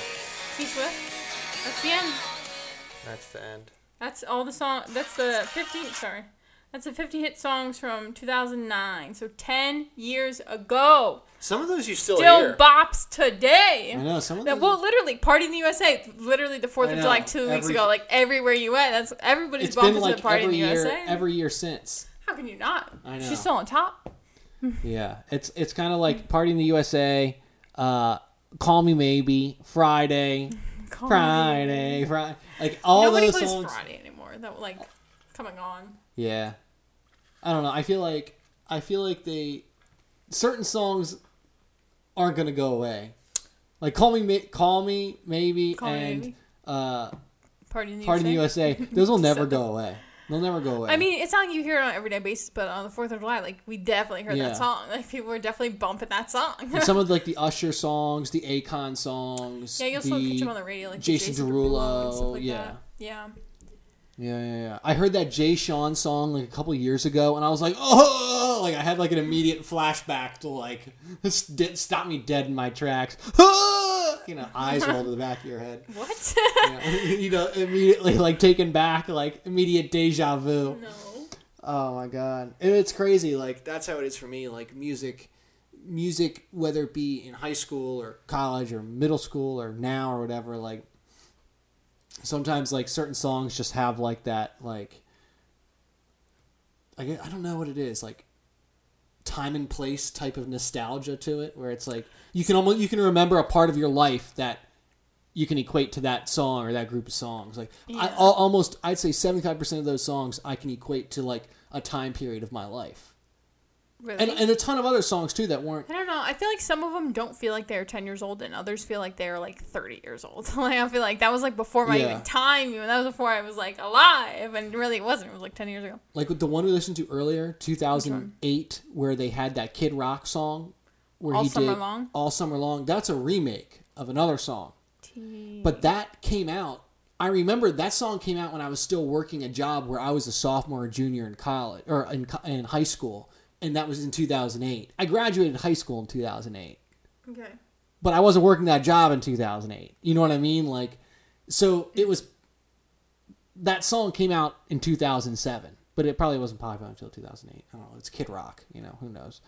T Swift. That's the end. That's the end. That's all the song. That's the 50. Sorry. That's the 50 hit songs from 2009. So 10 years ago. Some of those you still, Still hear. bops today. I know some of them. well, literally, Party in the USA. Literally, the Fourth of. July two weeks ago. Like everywhere you went, that's everybody's it's been to like the Party in every the year, USA. every year since. How can you not? I know. She's still on top. Yeah, it's it's kind of like Party in the USA, uh, Call Me Maybe, Friday, Call me Friday, Friday, like all Nobody those plays songs. Friday anymore. That like coming on. Yeah, I don't know. I feel like I feel like they certain songs aren't gonna go away. Like Call Me, Call Me Maybe, Call and Maybe. uh, Party in the Party in the USA. USA. Those will never go away. They'll never go away. I mean, it's not like you hear it on an everyday basis, but on the Fourth of July, like we definitely heard Yeah. that song. Like people were definitely bumping that song. Some of like the Usher songs, the Akon songs, yeah, you also the catch him on the radio, like Jason Jason, Derulo, and stuff like yeah. that. Yeah. Yeah, yeah, yeah. I heard that Jay Sean song like a couple years ago, and I was like, oh, like I had like an immediate flashback to like st- stop me dead in my tracks. you know, eyes roll to the back of your head. What? You know, you know, immediately like taken back, like immediate deja vu. no. Oh my god, and it's crazy. Like that's how it is for me. Like music, music, whether it be in high school or college or middle school or now or whatever. Like sometimes, like certain songs just have like that. Like I I don't know what it is. Like time and place type of nostalgia to it, where it's like you can almost you can remember a part of your life that you can equate to that song or that group of songs. Like I Yeah. al- almost, I'd say seventy five percent of those songs I can equate to like a time period of my life, Really? and and a ton of other songs too that weren't. I don't know. I feel like some of them don't feel like they're 10 years old, and others feel like they're like 30 years old. like, I feel like that was like before my Yeah. even time. Even that was before I was like alive, and really it wasn't. It was like 10 years ago. Like with the one we listened to earlier, two thousand eight, where they had that Kid Rock song, where All he Summer did Long? all summer long. That's a remake of another song. But that came out. I remember that song came out when I was still working a job where I was a sophomore or junior in college or in, in high school, and that was in 2008. I graduated high school in 2008, Okay. but I wasn't working that job in 2008. You know what I mean? Like, so it was. That song came out in 2007, but it probably wasn't popular until 2008. I don't know. It's Kid Rock. You know who knows?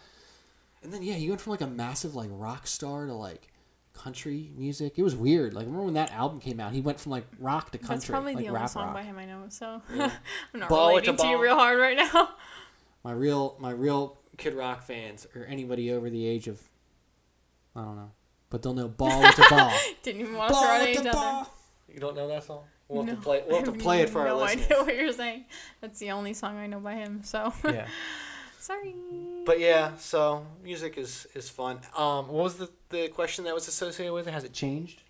And then yeah, you went from like a massive like rock star to like country music. It was weird. Like remember when that album came out? He went from like rock to country, That's probably like the only song rock. by him I know. So I'm not Ball relating the to you real hard right now. My real my real Kid Rock fans or anybody over the age of I don't know, but they'll know ball with the ball. Didn't even want to throw ball an with age the out ball. there. You don't know that song? We'll have No, to play. We'll have to play it for no our listeners. No idea what you're saying. That's the only song I know by him. So yeah. sorry. But yeah, so music is is fun. Um, what was the the question that was associated with it? Has it changed?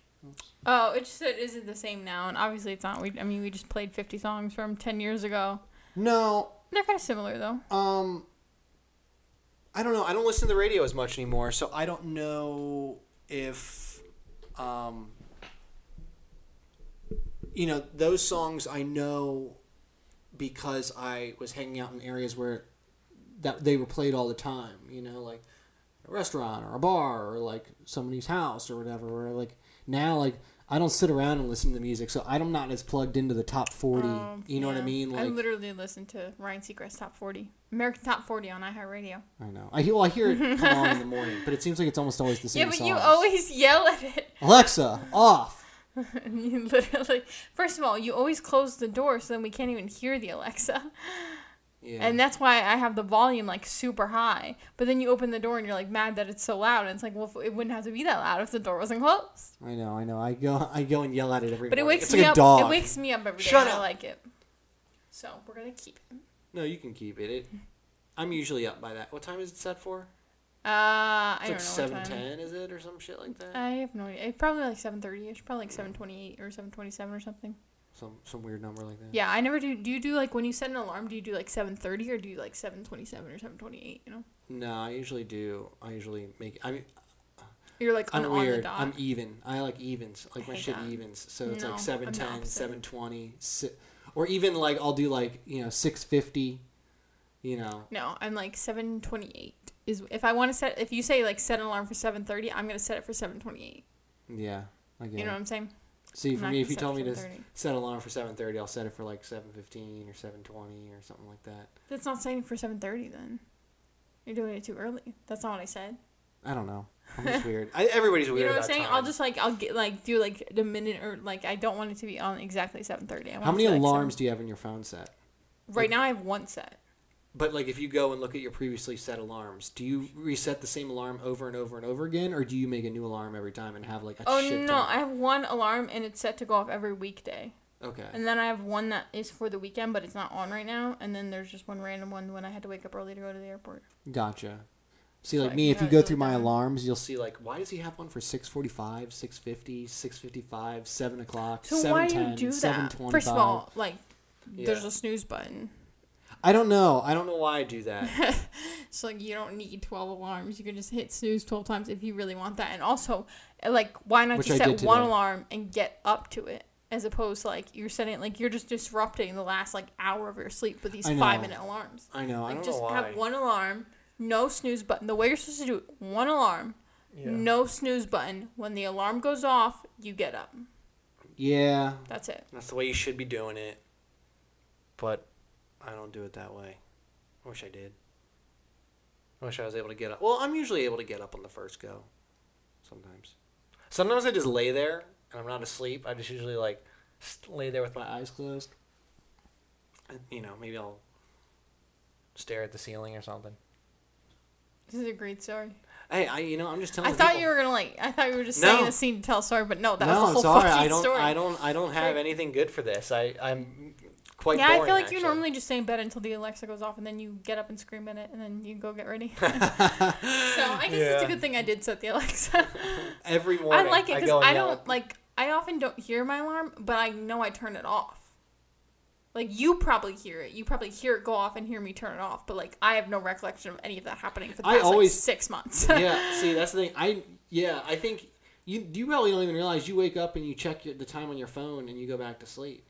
Oh, it just said, is it the same now? And obviously it's not. We, I mean, we just played 50 songs from 10 years ago. No, They're kind of similar though. um, I don't know. I don't listen to the radio as much anymore, so I don't know if, um, you know, those songs I know because I was hanging out in areas where that they were played all the time. You know, like a restaurant or a bar or like somebody's house or whatever. Or like now, like I don't sit around and listen to the music, so I'm not as plugged into the top forty. Um, you know what I yeah. mean? I literally listen to Ryan Seacrest Top 40, American Top 40 on iHeartRadio. I know. I hear. Well, I hear it come on in the morning, but it seems like it's almost always the same. Yeah, but you always yell at it. Alexa off. you literally, first of all, you always close the door so then we can't even hear the Alexa. Yeah. And that's why I have the volume like super high. But then you open the door and you're like mad that it's so loud. And it's like, well, if- it wouldn't have to be that loud if the door wasn't closed. I know. I know. I go. I go and yell at it every. But it wakes it's me like up. a dog. It wakes me up every day. Shut up. I like it. So we're gonna keep it. no, you can keep it. it. I'm usually up by that. What time is it set for? Uh, I It's don't like know seven ten, is it, or some shit like that? I have no idea. It's probably like seven thirty ish. Probably like seven twenty eight or seven twenty seven or something. Some some weird number like that. Yeah, I never do. Do you do like when you set an alarm? Do you do like seven thirty or do you like seven twenty seven or seven twenty eight? You know, No, I usually do. I usually make. I mean, you're like I'm on, on the weird. I'm even. I like evens. Like my shit that. evens. So it's No, like I'm 710, 720, si- or even like I'll do like you know six fifty. You know. No, I'm like seven twenty eight. Is if I want to set if you say like set an alarm for seven thirty, I'm gonna set it for seven twenty eight. Yeah. I get You know what. I'm saying? See, for me, if you tell me to set an alarm for seven thirty, I'll set it for like seven fifteen or seven twenty or something like that. That's not setting for seven thirty then. You're doing it too early. That's not what I said. I don't know. I'm just weird. I, everybody's weird. you know what I'm saying? time. I'll just like I'll get like do like the minute or like I don't want it to be on exactly seven thirty. How many alarms do you have in your phone set? Right now I have one set. But like, if you go and look at your previously set alarms, do you reset the same alarm over and over and over again, or do you make a new alarm every time and have like a Oh shit no, ton? I have one alarm and it's set to go off every weekday. Okay. And then I have one that is for the weekend, but it's not on right now. And then there's just one random one when I had to wake up early to go to the airport. Gotcha. See, like me, if you go through my alarms, you'll see. like, why does he have one for six forty-five, six fifty, six fifty-five, seven o'clock, So seven why do you do that? First of all, like there's a snooze button. I don't know. I don't know why I do that. So like you don't need 12 alarms. You can just hit snooze 12 times if you really want that. And also, uh, like why not Which just I set one alarm and get up to it as opposed to like you're setting like you're just disrupting the last like hour of your sleep with these 5 minute alarms. I know. I Like don't just know why. have one alarm, no snooze button. The way you're supposed to do it, one alarm, Yeah. no snooze button. When the alarm goes off, you get up. Yeah. That's it. That's the way you should be doing it. But I don't do it that way. I wish I did. I wish I was able to get up. Well, I'm usually able to get up on the first go. Sometimes. Sometimes I just lay there and I'm not asleep. I just usually like lay there with my eyes closed. And, you know, maybe I'll stare at the ceiling or something. This is a great story. Hey, I you know I'm just telling. I thought people. you were gonna like. I thought you were just No. saying the scene to tell a story, but no, that no, was the whole sorry. fucking I don't. story. I don't. I don't have anything good for this. I I'm quite. yeah, I feel like actually. you normally just stay in bed until the Alexa goes off, and then you get up and scream at it, and then you go get ready. so I guess it's a good thing I did set the Alexa. every morning, I like it because and I, don't like. I often don't hear my alarm, but I know I turn it off. Like you probably hear it. You probably hear it go off and hear me turn it off. But like I have no recollection of any of that happening for the I past always- like six months. yeah, see, that's the thing. I yeah, I think you you probably don't even realize you wake up and you check your, the time on your phone and you go back to sleep.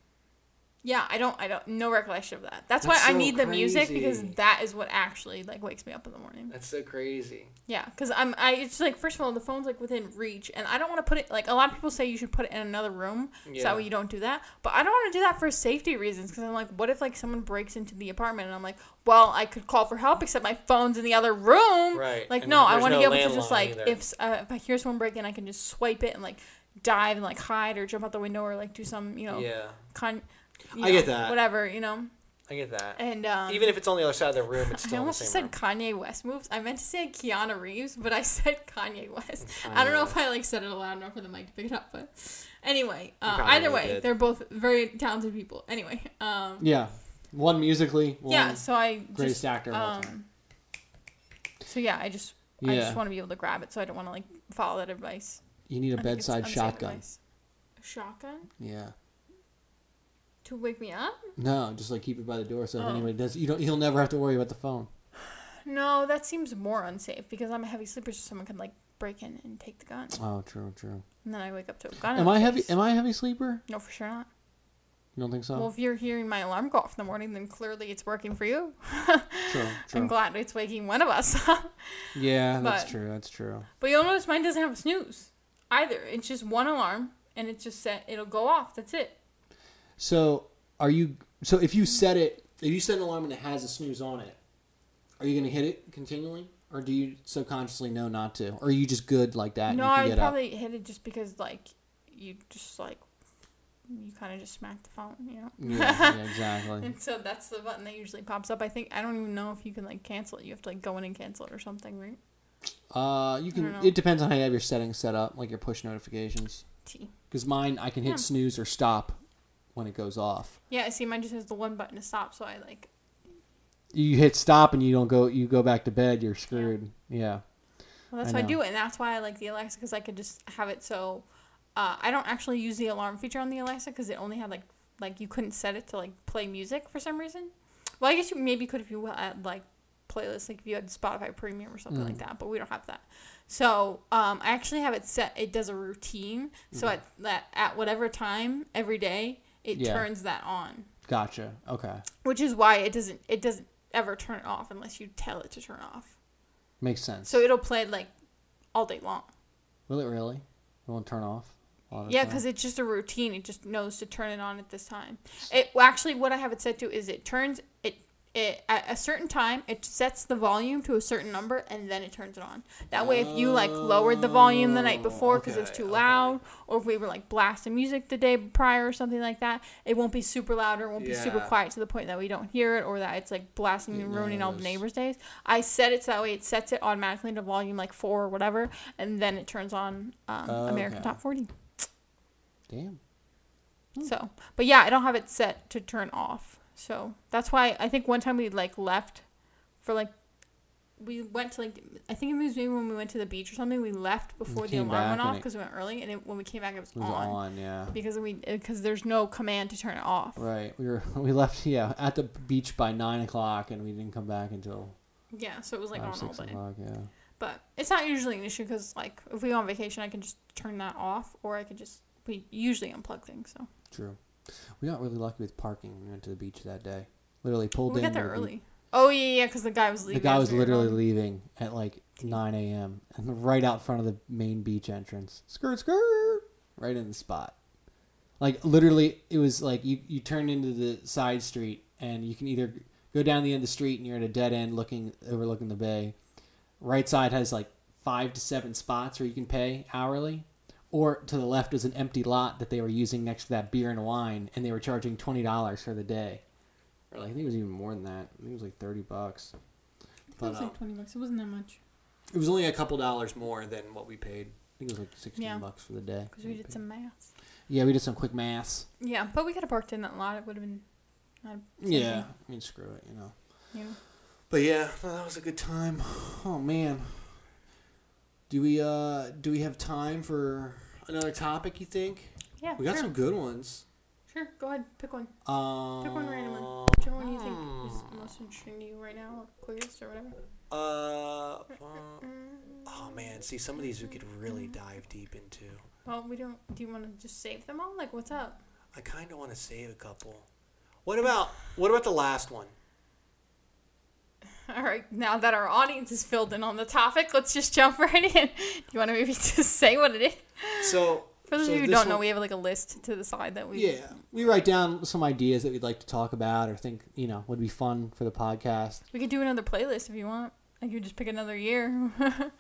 Yeah, I don't. I don't. No recollection of that. That's, That's why I so need the music because that is what actually like wakes me up in the morning. That's so crazy. Yeah, because I'm. I it's like first of all the phone's like within reach, and I don't want to put it like a lot of people say you should put it in another room, so that way you don't do that. But I don't want to do that for safety reasons because I'm like, what if like someone breaks into the apartment and I'm like, well, I could call for help except my phone's in the other room. Right. Like And no, I want to no be able to just like either. if uh, if I hear someone break in, I can just swipe it and like dive and like hide or jump out the window or like do some you know Yeah. con. You I get know, that. Whatever you know. I get that. And um, Even if it's on the other side of the room, it's I still in the almost same said room. Kanye West moves. I meant to say Keanu Reeves, but I said Kanye West. I don't know if I like said it loud enough for the mic to pick it up, but anyway, uh, either way, did. they're both very talented people. Anyway, um, Yeah, one musically, one yeah. So I greatest just, actor of all time. um, so yeah, I just I just want to be able to grab it, so I don't want to like follow that advice. You need a I think it's bedside shotgun. advice. A shotgun Yeah. To wake me up? No, just like keep it by the door so if Oh. anybody does, you don't. He'll never have to worry about the phone. No, that seems more unsafe because I'm a heavy sleeper, so someone could like break in and take the gun, Oh, true, true. and then I wake up to a gun. in Am my I heavy? face. Am I a heavy sleeper? No, for sure not. You don't think so? Well, if you're hearing my alarm go off in the morning, then clearly it's working for you. true, true. I'm true. glad it's waking one of us. Yeah, that's but- true. That's true. but you'll notice mine doesn't have a snooze either. It's just one alarm, and it's just set. It'll go off. That's it. So, are you? So, if you set it, if you set an alarm and it has a snooze on it, are you going to hit it continually, or do you subconsciously know not to, or are you just good like that? no, I up? probably hit it just because like you just like you kind of just smack the phone, you know. Yeah, yeah, exactly. And so that's the button that usually pops up. I think I don't even know if you can like cancel it. You have to like go in and cancel it or something, right? Uh, you can. It depends on how you have your settings set up, like your push notifications. T. Because mine, I can hit Yeah. snooze or stop when it goes off. Yeah, see, mine just has the one button to stop, so I like. You hit stop and you don't go. You go back to bed. You're screwed. Yeah. Well, that's I why I do it, and that's why I like the Alexa because I could just have it so. Uh, I don't actually use the alarm feature on the Alexa because it only had like like you couldn't set it to like play music for some reason. Well, I guess you maybe could if you had like playlists, like if you had Spotify Premium or something Mm. like that, but we don't have that. So um, I actually have it set. It does a routine. So at that at whatever time every day, it. Yeah. turns that on, Gotcha. Okay. which is why it doesn't it doesn't ever turn it off unless you tell it to turn off. Makes sense. So it'll play like all day long. Will it really? It won't turn off. a lot of the Yeah, because it's just a routine. It just knows to turn it on at this time. It well, actually what I have it set to is it turns it it at a certain time it sets the volume to a certain number and then it turns it on. That way, if you like lowered the volume the night before because it was too okay. loud, or if we were like blasting music the day prior or something like that, it won't be super loud or it won't be super quiet to the point that we don't hear it or that it's like blasting and ruining all the neighbors' days. I set it so that way it sets it automatically to volume like four or whatever, and then it turns on um, American Top 40. Damn. So, but yeah, I don't have it set to turn off. So that's why I think one time we like left for like we went to like I think it was maybe when we went to the beach or something. We left before the alarm went off because we went early, and it, when we came back, it was, It was on, on. Yeah. because we uh, because there's no command to turn it off. Right. We were we left yeah at the beach by nine o'clock and we didn't come back until Yeah, so it was like on all day. o'clock. Yeah. But it's not usually an issue because like if we go on vacation, I can just turn that off, or I could just we usually unplug things. So True. We got really lucky with parking. when We went to the beach that day. Literally pulled we in. got there early. Oh yeah, yeah, because the guy was leaving. The guy was literally going. leaving at like 9 a.m. and right out front of the main beach entrance. Skirt, skirt, right in the spot. Like literally, it was like you you turn into the side street and you can either go down the end of the street and you're at a dead end looking overlooking the bay. Right side has like five to seven spots where you can pay hourly. Or to the left is an empty lot that they were using next to that beer and wine, and they were charging twenty dollars for the day. Or like, I think it was even more than that. I think it was like thirty bucks. It was um, like twenty bucks. It wasn't that much It was only a couple dollars more than what we paid. I think it was like sixteen Yeah. bucks for the day. because we did some math. Yeah, we did some quick math. Yeah, but we could have parked in that lot. It would have been. Not Yeah, I mean, screw it, you know. You know. But yeah, well, that was a good time. Oh man, do we uh do we have time for Another topic, you think? Yeah. We got sure. some good ones. Sure. Go ahead. Pick one. um? Pick one randomly. Whichever one you think is most interesting to you right now, or quickest, or whatever. Uh, uh, oh man, see some of these we could really dive deep into. Well, we don't. Do you want to just save them all? Like, what's up? I kind of want to save a couple. What about what about the last one? All right. Now that our audience is filled in on the topic, let's just jump right in. Do you want to maybe just say what it is? So For those so of you who don't know, we have like a list to the side that we. Yeah, we write down some ideas that we'd like to talk about or think you know would be fun for the podcast. We could do another playlist if you want. Like could just pick another year.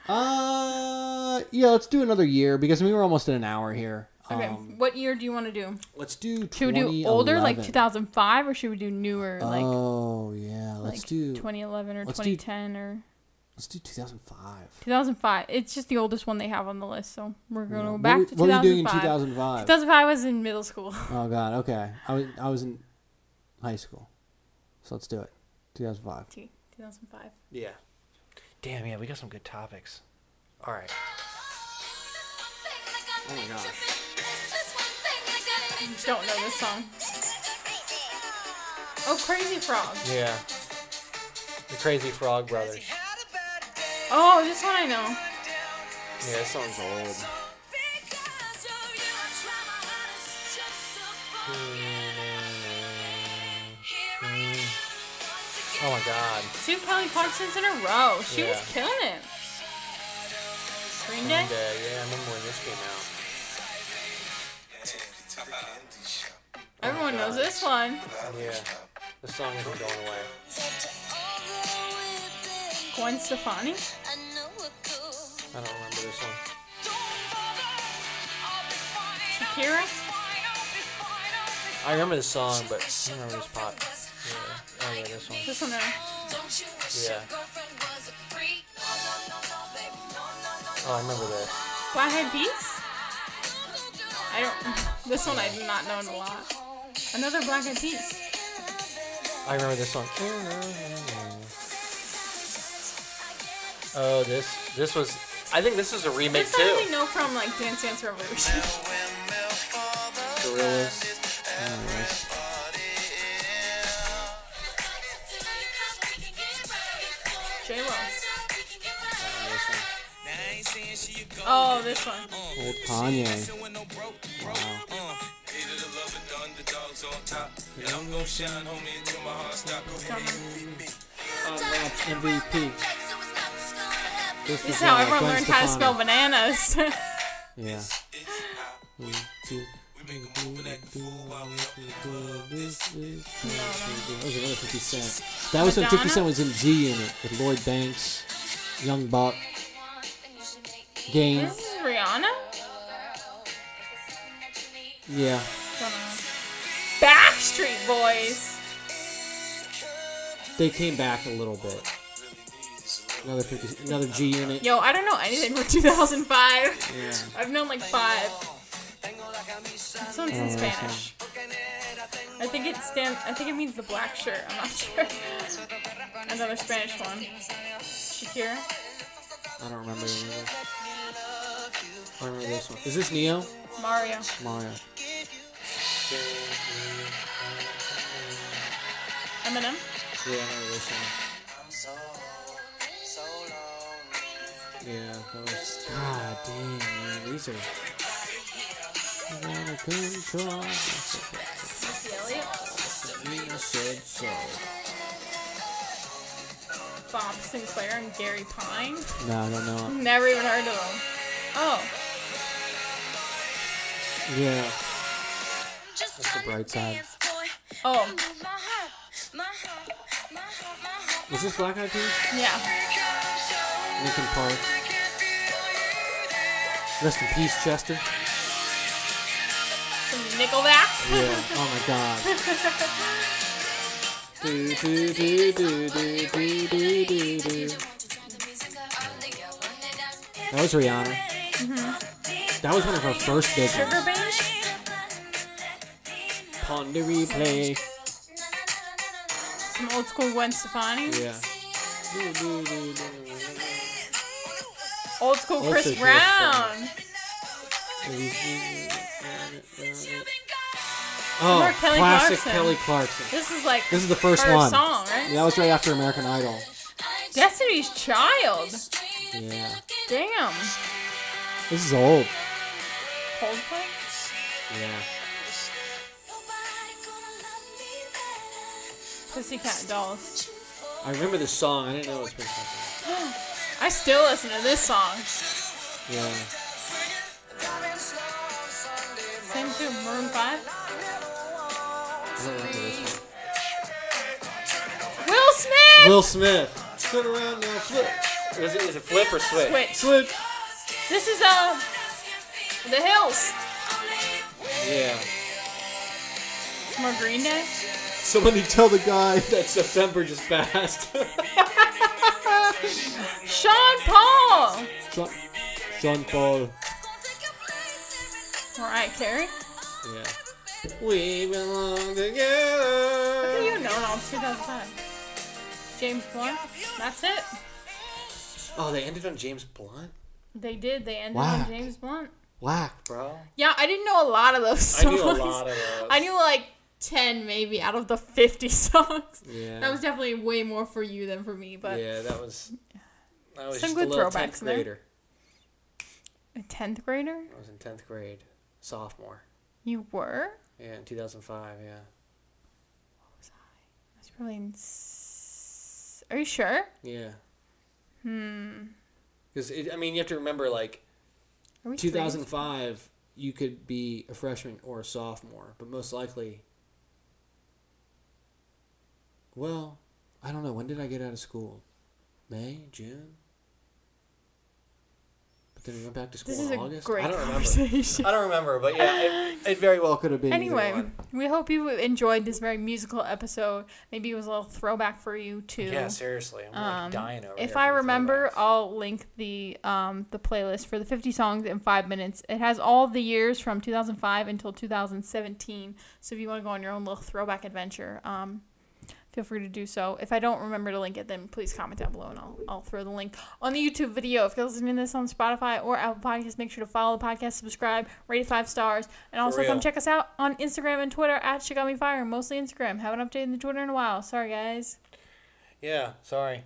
Uh, yeah, let's do another year because we were almost at an hour here. Okay. Um, what year do you want to do? let's do. Should we do older, like 2011. 2005, or should we do newer, like oh yeah, let's like do 2011 or let's do- 2010 or let's do 2005. 2005? It's just the oldest one they have on the list, so we're gonna Yeah. go back were- to What were you doing in 2005. 2005? 2005 was in middle school. Oh god, okay. I was I was in high school, so let's do it. 2005. 2005. Yeah. Damn, yeah, we got some good topics. All right. Oh my gosh. Don't know this song. Oh, Crazy Frog. Yeah. The Crazy Frog Brothers. Oh, this one I know. Yeah, this song's old. Hmm. Oh my god. Two Kelly Clarksons in a row. She Yeah. was killing it. Green Green Day. Day, yeah, I remember when this came out. Knows this one. Yeah. The song isn't going away. Gwen Stefani. I don't remember this one. Shakira. I remember the song, but I don't remember this pop. Yeah. Oh yeah, this one. This one there. Yeah. Oh, I remember this. Black Eyed Peas. I don't. This one I do not know a lot. Another Black Eyed Peas. I remember this one. Oh, this this was. I think this was a remake This I only too. know from like Dance Dance Revolution. Gorillaz. Anyways. J Lo. Oh, this one. Oh, Old Kanye. shine, homie, until my heart going. MVP. This, this is how everyone learned how to spell bananas. yeah. That was another 50 Cent. That was when 50 Cent was in G Unit with Lloyd Banks, Young Buck, Game. This is Rihanna? Yeah. Backstreet Boys. They came back a little bit. Another 50, another G Unit. Yo, I don't know anything from 2005. Yeah. I've known like five. This one's in Oh, Spanish. I think it stand. I think it means the black shirt. I'm not sure. Another Spanish one. Shakira. I don't remember any of this. I remember this one. Is this Ne-Yo? Mario. Mario. Eminem. Yeah, I remember this one. Yeah, that was. God damn, man. These are. Control. Missy Elliott. Said so. Bob Sinclar and Gary Pine. No, I don't know. Never even heard of them. Oh, Yeah. That's the bright side. oh, Was this Black Eyed Peas? yeah. Linkin Park. Rest in peace, Chester. Some Nickelback. Yeah. Oh my God. do do do do do do do do. That was Rihanna. Mm-hmm. That was one of her first big Sugar ones. Babes. Ponder replay. Some old school Gwen Stefani. Yeah. Old school Also Chris Chris Brown. Oh, Kelly classic Clarkson. Kelly Clarkson. This is like This is the first one. song, right? Yeah, that was right after American Idol. Destiny's Child. Yeah. Damn. This is old. Coldplay. Yeah. Pussycat Dolls. I remember this song. I didn't know it was Pussycat I still listen to this song. Yeah. Same too. Maroon Five. I don't remember this one. Will Smith. Will Smith. Turn around now, flip. Is it, is it flip or switch? Switch. Switch. This is uh, The Hills. Yeah. Some more Green Day. Somebody tell the guy. That September just passed. Sean Paul. Sean, Sean Paul. Mariah Carey. yeah. We belong together. How do together. you know how it's 2005? James Blunt. That's it. Oh, they ended on James Blunt, They did. They ended Whack. on James Blunt. Whack. bro. Yeah, I didn't know a lot of those songs. I songs. knew a lot of those. I knew like 10 maybe out of the 50 songs. Yeah. That was definitely way more for you than for me, but yeah, that was. I was Some just good a little throwbacks tenth in there. grader. a 10th grader? I was in tenth grade, sophomore. You were? Yeah, in two thousand five. Yeah. What was I? I was probably in. s- Are you sure? Yeah. Hmm. Because I mean, you have to remember, like Are we 2005, you could be a freshman or a sophomore, but most likely. Well, I don't know. When did I get out of school? May, June. But then we went back to school This is in a August. great I don't remember. conversation. I don't remember, but yeah, it, it very well could have been. either Anyway, one. we hope you enjoyed this very musical episode. Maybe it was a little throwback for you too. Yeah, seriously, I'm like Um, dying over if here I for the remember, throwbacks. I'll link the um the playlist for the 50 songs in five minutes. It has all the years from 2005 until 2017. So if you want to go on your own little throwback adventure, um, feel free to do so. If I don't remember to link it, then please comment down below and I'll I'll throw the link on the YouTube video. If you're listening to this on Spotify or Apple Podcasts, make sure to follow the podcast, subscribe, rate it five stars, and also come check us out on Instagram and Twitter at Shit Got Me Fired. Mostly Instagram. Haven't updated the Twitter in a while. Sorry guys. Yeah, sorry.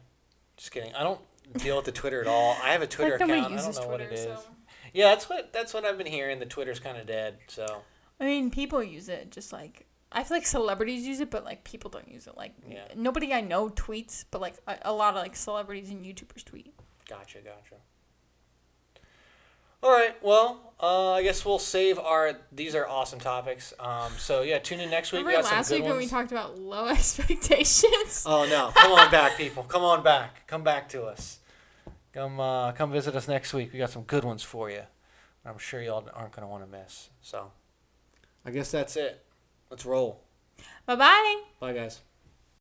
Just kidding. I don't deal with the Twitter at all. I have a Twitter like account. I don't know Twitter, what it is. so. Yeah, that's what that's what I've been hearing. The Twitter's kind of dead. So I mean, people use it just like I feel like celebrities use it, but like people don't use it. Like Yeah. nobody I know tweets, but like a, a lot of like celebrities and YouTubers tweet. gotcha, gotcha. All right. Well, uh, I guess we'll save our. These are awesome topics. Um, so yeah, tune in next week. Remember we got last some week good when we talked about low expectations? Oh no! Come on back, people. Come on back. Come back to us. Come, uh, come visit us next week. We got some good ones for you. I'm sure y'all aren't gonna want to miss. So, I guess that's it. Let's roll. bye bye. Bye, guys.